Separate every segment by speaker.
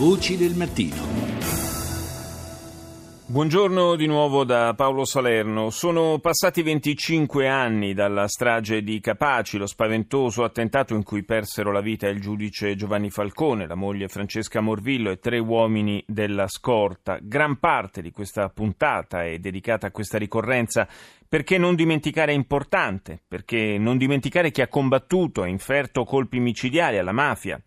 Speaker 1: Voci del mattino.
Speaker 2: Buongiorno di nuovo da Paolo Salerno. Sono passati 25 anni dalla strage di Capaci, lo spaventoso attentato in cui persero la vita il giudice Giovanni Falcone, la moglie Francesca Morvillo e tre uomini della scorta. Gran parte di questa puntata è dedicata a questa ricorrenza perché non dimenticare è importante, perché non dimenticare chi ha combattuto e inferto colpi micidiali alla mafia,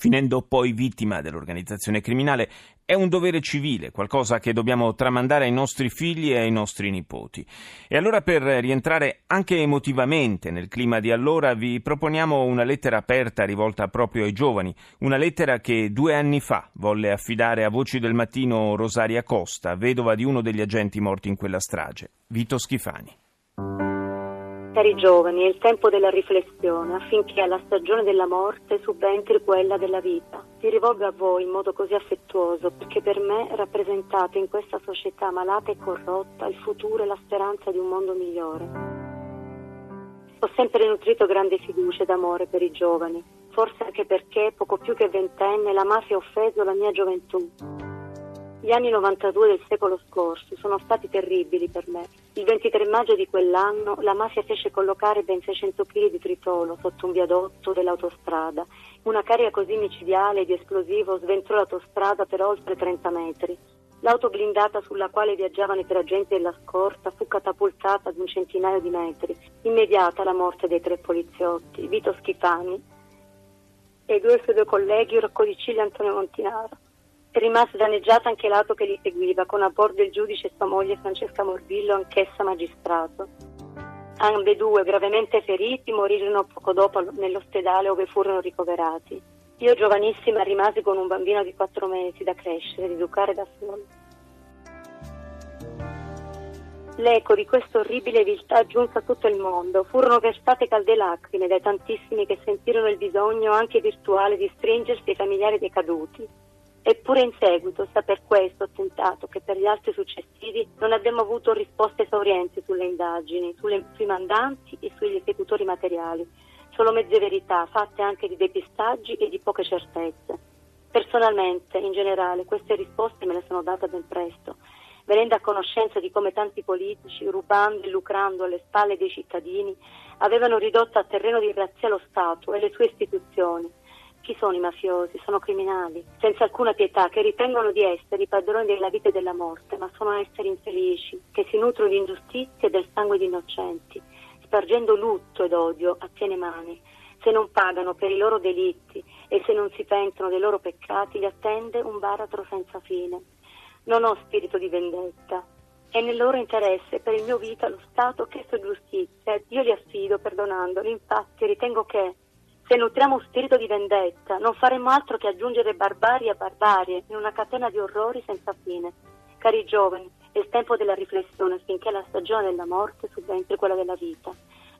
Speaker 2: finendo poi vittima dell'organizzazione criminale, è un dovere civile, qualcosa che dobbiamo tramandare ai nostri figli e ai nostri nipoti. E allora per rientrare anche emotivamente nel clima di allora vi proponiamo una lettera aperta rivolta proprio ai giovani, una lettera che due anni fa volle affidare a Voci del Mattino Rosaria Costa, vedova di uno degli agenti morti in quella strage, Vito Schifani.
Speaker 3: Cari giovani, è il tempo della riflessione affinché alla stagione della morte subentri quella della vita. Mi rivolgo a voi in modo così affettuoso perché per me rappresentate in questa società malata e corrotta il futuro e la speranza di un mondo migliore. Ho sempre nutrito grande fiducia ed amore per i giovani, forse anche perché poco più che ventenne la mafia ha offeso la mia gioventù gli anni 92 del secolo scorso sono stati terribili per me. Il 23 maggio di quell'anno la mafia fece collocare ben 600 kg di tritolo sotto un viadotto dell'autostrada. Una carica così micidiale di esplosivo sventò l'autostrada per oltre 30 metri. L'auto blindata sulla quale viaggiavano i tre agenti della scorta fu catapultata ad un centinaio di metri. Immediata la morte dei tre poliziotti, Vito Schifani e due suoi due colleghi, Rocco Di e Antonio Montinaro. Rimase danneggiata anche l'auto che li seguiva, con a bordo il giudice e sua moglie Francesca Morbillo, anch'essa magistrato. Ambedue, gravemente feriti, morirono poco dopo nell'ospedale dove furono ricoverati. Io, giovanissima, rimasi con un bambino di quattro mesi da crescere, ed educare da sola. L'eco di questa orribile viltà giunse a tutto il mondo. Furono versate calde lacrime dai tantissimi che sentirono il bisogno, anche virtuale, di stringersi ai familiari dei caduti. Eppure in seguito, sia per questo attentato che per gli altri successivi, non abbiamo avuto risposte esaurienti sulle indagini, sulle, sui mandanti e sugli esecutori materiali, solo mezze verità fatte anche di depistaggi e di poche certezze. Personalmente, in generale, queste risposte me le sono date ben presto, venendo a conoscenza di come tanti politici, rubando e lucrando alle spalle dei cittadini, avevano ridotto a terreno di grazia lo Stato e le sue istituzioni chi sono i mafiosi? Sono criminali, senza alcuna pietà, che ritengono di essere i padroni della vita e della morte, ma sono esseri infelici, che si nutrono di ingiustizie e del sangue di innocenti, spargendo lutto ed odio a piene mani. Se non pagano per i loro delitti e se non si pentono dei loro peccati, li attende un baratro senza fine. Non ho spirito di vendetta. È nel loro interesse, per il mio vita, lo Stato che chiesto giustizia. Io li affido perdonandoli. Infatti, ritengo che se nutriamo spirito di vendetta, non faremo altro che aggiungere barbarie a barbarie in una catena di orrori senza fine. Cari giovani, è il tempo della riflessione affinché la stagione della morte subentri quella della vita.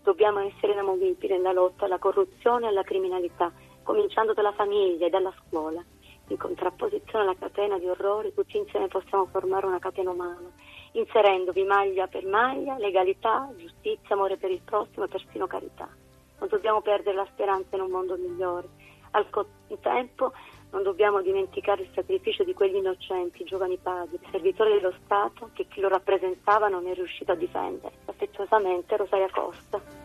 Speaker 3: Dobbiamo essere inamovibili nella lotta alla corruzione e alla criminalità, cominciando dalla famiglia e dalla scuola. In contrapposizione alla catena di orrori, tutti insieme possiamo formare una catena umana, inserendovi maglia per maglia legalità, giustizia, amore per il prossimo e persino carità non dobbiamo perdere la speranza in un mondo migliore. Al contempo non dobbiamo dimenticare il sacrificio di quegli innocenti, giovani padri, servitori dello Stato che chi lo rappresentava non è riuscito a difendere. Affettuosamente Rosaria Costa.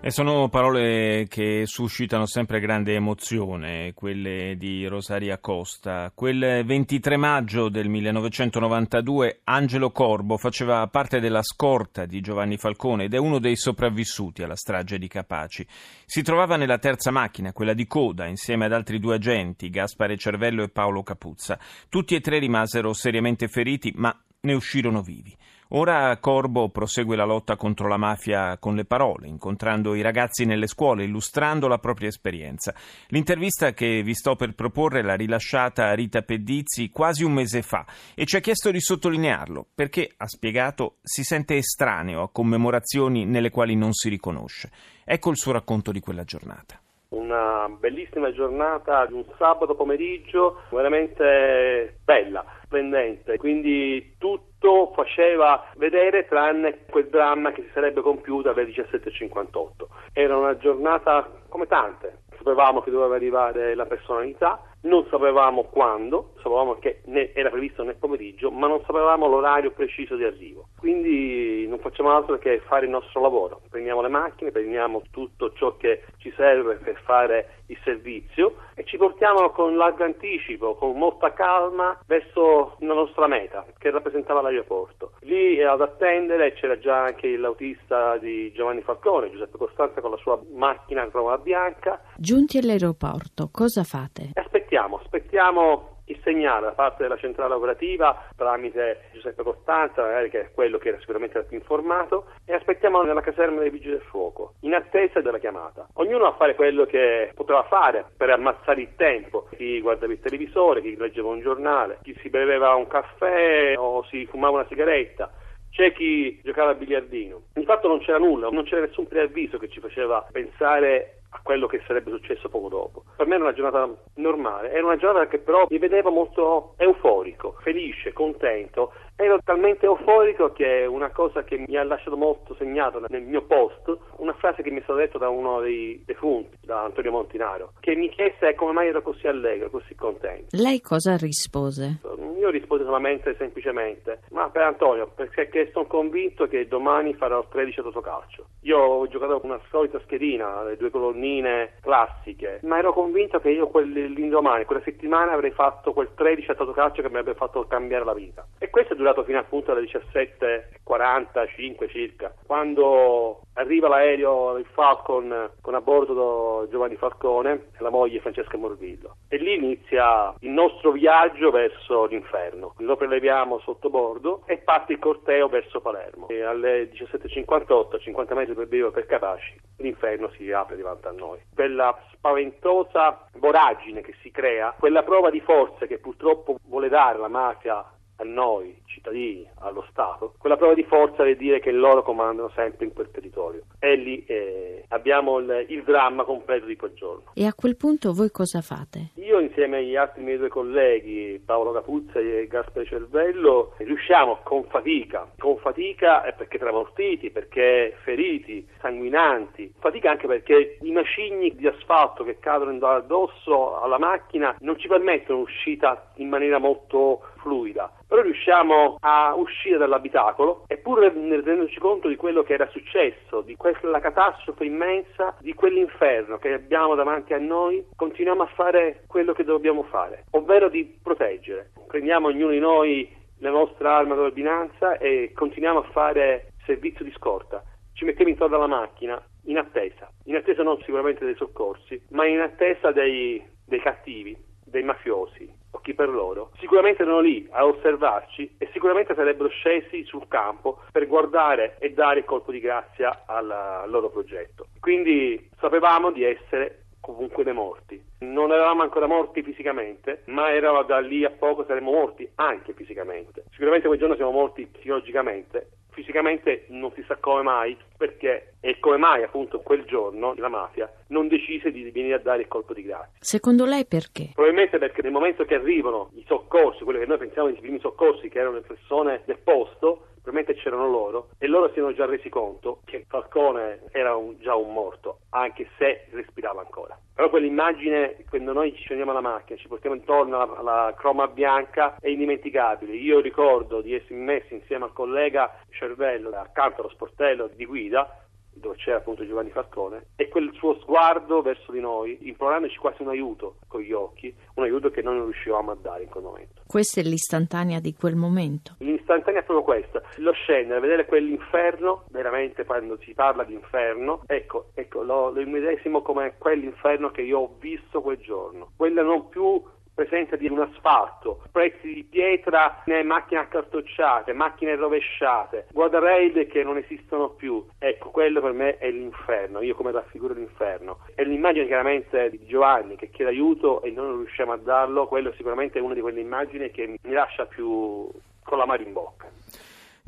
Speaker 2: E sono parole che suscitano sempre grande emozione, quelle di Rosaria Costa. Quel 23 maggio del 1992 Angelo Corbo faceva parte della scorta di Giovanni Falcone ed è uno dei sopravvissuti alla strage di Capaci. Si trovava nella terza macchina, quella di coda, insieme ad altri due agenti, Gaspare Cervello e Paolo Capuzza. Tutti e tre rimasero seriamente feriti, ma ne uscirono vivi. Ora Corbo prosegue la lotta contro la mafia con le parole, incontrando i ragazzi nelle scuole, illustrando la propria esperienza. L'intervista che vi sto per proporre l'ha rilasciata Rita Pedizzi quasi un mese fa e ci ha chiesto di sottolinearlo perché, ha spiegato, si sente estraneo a commemorazioni nelle quali non si riconosce. Ecco il suo racconto di quella giornata
Speaker 4: una bellissima giornata di un sabato pomeriggio veramente bella, splendente, quindi tutto faceva vedere tranne quel dramma che si sarebbe compiuto alle 17.58. Era una giornata come tante, sapevamo che doveva arrivare la personalità, non sapevamo quando, sapevamo che era previsto nel pomeriggio, ma non sapevamo l'orario preciso di arrivo. Quindi non facciamo altro che fare il nostro lavoro. Prendiamo le macchine, prendiamo tutto ciò che ci serve per fare il servizio e ci portiamo con largo anticipo, con molta calma, verso la nostra meta, che rappresentava l'aeroporto. Lì ad attendere c'era già anche l'autista di Giovanni Falcone, Giuseppe Costanza, con la sua macchina croma bianca.
Speaker 1: Giunti all'aeroporto, cosa fate?
Speaker 4: Aspettiamo, aspettiamo il segnale da parte della centrale operativa tramite Giuseppe Costanza, magari che è quello che era sicuramente più informato, e aspettiamo nella caserma dei vigili del fuoco, in attesa della chiamata. Ognuno a fare quello che poteva fare per ammazzare il tempo. Chi guardava il televisore, chi leggeva un giornale, chi si beveva un caffè o si fumava una sigaretta c'è chi giocava a biliardino. Di fatto non c'era nulla, non c'era nessun preavviso che ci faceva pensare a quello che sarebbe successo poco dopo. Per me era una giornata normale, era una giornata che però mi vedeva molto euforico, felice, contento. Ero talmente euforico che è una cosa che mi ha lasciato molto segnato nel mio post, una frase che mi è stata detta da uno dei defunti, da Antonio Montinaro, che mi chiese come mai ero così allegro, così contento.
Speaker 1: Lei cosa rispose?
Speaker 4: Io risposi solamente semplicemente, ma per Antonio, perché sono convinto che domani farò 13 a Totocalcio. Io ho giocato con una solita schedina, le due colonnine classiche, ma ero convinto che io quell'indomani, quella settimana avrei fatto quel 13 a Totocalcio che mi avrebbe fatto cambiare la vita. E questo è durato fino appunto alle 17.45 circa, quando arriva l'aereo, il Falcon, con a bordo Giovanni Falcone e la moglie Francesca Morvillo. E lì inizia il nostro viaggio verso l'inferno. Lo preleviamo sotto bordo e parte il corteo verso Palermo. E alle 17.58, 50 metri per Vivo per Capaci, l'inferno si apre davanti a noi. Quella spaventosa voragine che si crea, quella prova di forza che purtroppo vuole dare la mafia a noi, cittadini, allo Stato, quella prova di forza vuol dire che loro comandano sempre in quel territorio. E lì eh, abbiamo il, il, dramma completo di quel giorno.
Speaker 1: E a quel punto voi cosa fate?
Speaker 4: Io insieme agli altri miei due colleghi, Paolo Capuzza e Gaspare Cervello, riusciamo con fatica, con fatica perché tramortiti, perché feriti, sanguinanti, fatica anche perché i macigni di asfalto che cadono addosso alla macchina non ci permettono un'uscita in maniera molto fluida però riusciamo a uscire dall'abitacolo e pur rendendoci conto di quello che era successo, di quella catastrofe immensa, di quell'inferno che abbiamo davanti a noi, continuiamo a fare quello che dobbiamo fare, ovvero di proteggere. Prendiamo ognuno di noi la nostra arma d'ordinanza e continuiamo a fare servizio di scorta. Ci mettiamo intorno alla macchina in attesa, in attesa non sicuramente dei soccorsi, ma in attesa dei, dei cattivi, dei mafiosi, o chi per loro, sicuramente erano lì a osservarci e sicuramente sarebbero scesi sul campo per guardare e dare il colpo di grazia al, loro progetto. Quindi sapevamo di essere comunque dei morti. Non eravamo ancora morti fisicamente, ma eravamo da lì a poco saremmo morti anche fisicamente. Sicuramente quel giorno siamo morti psicologicamente fisicamente non si sa come mai, perché e come mai appunto quel giorno la mafia non decise di venire a dare il colpo di grazia.
Speaker 1: Secondo lei perché?
Speaker 4: Probabilmente perché nel momento che arrivano i soccorsi, quelli che noi pensiamo i primi soccorsi, che erano le persone del posto, probabilmente c'erano loro e loro si erano già resi conto che Falcone era un, già un morto, anche se respirava ancora. Però quell'immagine, quando noi ci scendiamo alla macchina, ci portiamo intorno alla, alla croma bianca, è indimenticabile. Io ricordo di essermi messo insieme al collega Cervello accanto allo sportello di guida dove c'era appunto Giovanni Falcone, e quel suo sguardo verso di noi, implorandoci quasi un aiuto con gli occhi, un aiuto che noi non riuscivamo a dare in quel momento.
Speaker 1: Questa è l'istantanea di quel momento.
Speaker 4: L'istantanea è proprio questa, lo scendere, vedere quell'inferno, veramente quando si parla di inferno, ecco, ecco lo, lo immedesimo come quell'inferno che io ho visto quel giorno, quella non più presenza di un asfalto, prezzi di pietra, macchine accartocciate, macchine rovesciate, guardrail che non esistono più. Ecco, quello per me è l'inferno, io come raffiguro l'inferno. È l'immagine chiaramente di Giovanni che chiede aiuto e noi non riusciamo a darlo, quello sicuramente è una di quelle immagini che mi lascia più con la mano in bocca.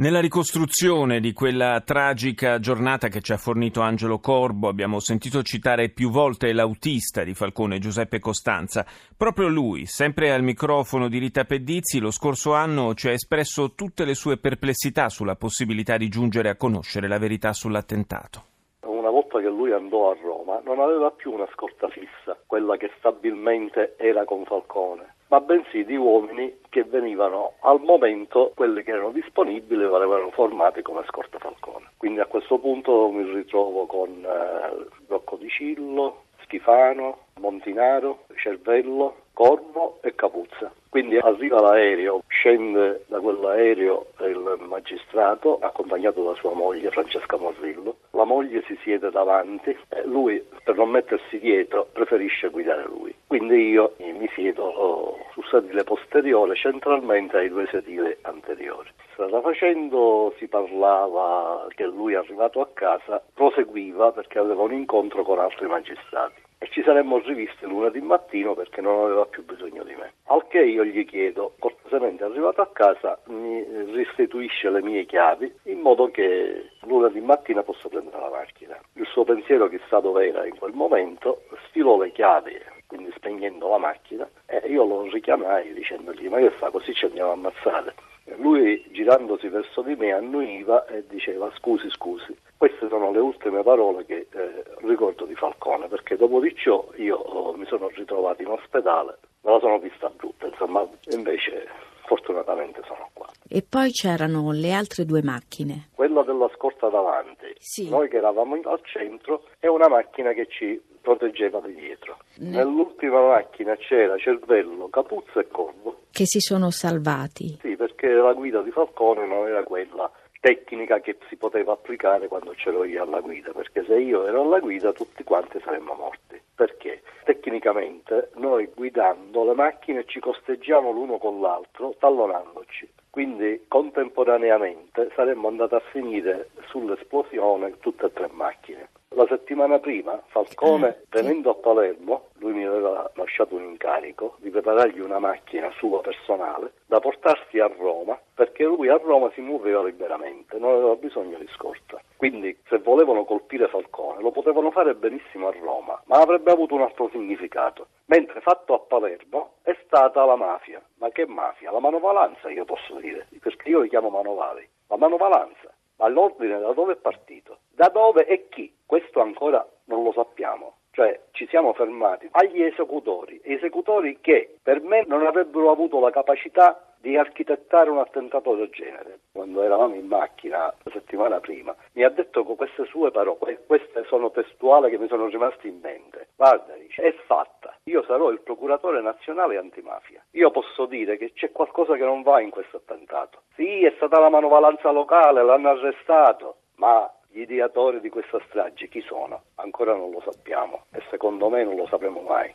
Speaker 2: Nella ricostruzione di quella tragica giornata che ci ha fornito Angelo Corbo abbiamo sentito citare più volte l'autista di Falcone, Giuseppe Costanza. Proprio lui, sempre al microfono di Rita Pedizzi, lo scorso anno ci ha espresso tutte le sue perplessità sulla possibilità di giungere a conoscere la verità sull'attentato.
Speaker 5: Una volta che lui andò a Roma, non aveva più una scorta fissa, quella che stabilmente era con Falcone, ma bensì di uomini che venivano al momento, quelli che erano disponibili venivano formati come scorta Falcone. Quindi a questo punto mi ritrovo con eh, Rocco di Cillo, Schifano, Montinaro, Cervello, Corvo e Capuzza. Quindi arriva l'aereo, scende da quell'aereo il magistrato accompagnato da sua moglie Francesca Morrillo. La moglie si siede davanti e lui per non mettersi dietro preferisce guidare lui. Quindi io mi siedo oh, sul sedile posteriore centralmente ai due sedili anteriori. Strada facendo si parlava che lui arrivato a casa proseguiva perché aveva un incontro con altri magistrati e ci saremmo rivisti lunedì mattino perché non aveva più bisogno di me. Al che io gli chiedo, cortesemente arrivato a casa, mi restituisce le mie chiavi in modo che lunedì mattina possa prendere la macchina. Il suo pensiero chissà dove era in quel momento, sfilò le chiavi, quindi spegnendo la macchina, e io lo richiamai dicendogli ma che fa così ci andiamo a ammazzare. Lui girandosi verso di me annuiva e diceva scusi scusi. Queste sono le ultime parole che eh, ricordo di Falcone perché dopo di ciò io oh, mi sono ritrovato in ospedale, me la sono vista brutta, insomma invece fortunatamente sono qua.
Speaker 1: E poi c'erano le altre due macchine.
Speaker 5: Quella della scorta davanti,
Speaker 1: sì.
Speaker 5: noi che eravamo al centro e una macchina che ci proteggeva di dietro. Ne... Nell'ultima macchina c'era Cervello, Capuzzo e Corvo.
Speaker 1: Che si sono salvati.
Speaker 5: Sì, perché la guida di Falcone non era quella tecnica che si poteva applicare quando c'ero io alla guida, perché se io ero alla guida tutti quanti saremmo morti. Perché? Tecnicamente noi guidando le macchine ci costeggiamo l'uno con l'altro tallonandoci, quindi contemporaneamente saremmo andati a finire sull'esplosione tutte e tre macchine. La settimana prima Falcone, eh, venendo a Palermo, lui mi aveva lasciato un incarico di preparargli una macchina sua personale da portarsi a Roma, perché lui a Roma si muoveva liberamente, non aveva bisogno di scorta. Quindi se volevano colpire Falcone lo potevano fare benissimo a Roma, ma avrebbe avuto un altro significato. Mentre fatto a Palermo è stata la mafia. Ma che mafia? La manovalanza io posso dire, perché io li chiamo manovali. La manovalanza. Ma l'ordine da dove è partito? Da dove e chi? Questo ancora non lo sappiamo. Cioè ci siamo fermati agli esecutori, esecutori che per me non avrebbero avuto la capacità di architettare un attentato del genere. Quando eravamo in macchina la settimana prima, mi ha detto con queste sue parole, queste sono testuali che mi sono rimaste in mente. Guarda, dice, è fatta. Io sarò il procuratore nazionale antimafia. Io posso dire che c'è qualcosa che non va in questo attentato. Sì, è stata la manovalanza locale, l'hanno arrestato, ma gli ideatori di questa strage chi sono? Ancora non lo sappiamo e secondo me non lo sapremo mai.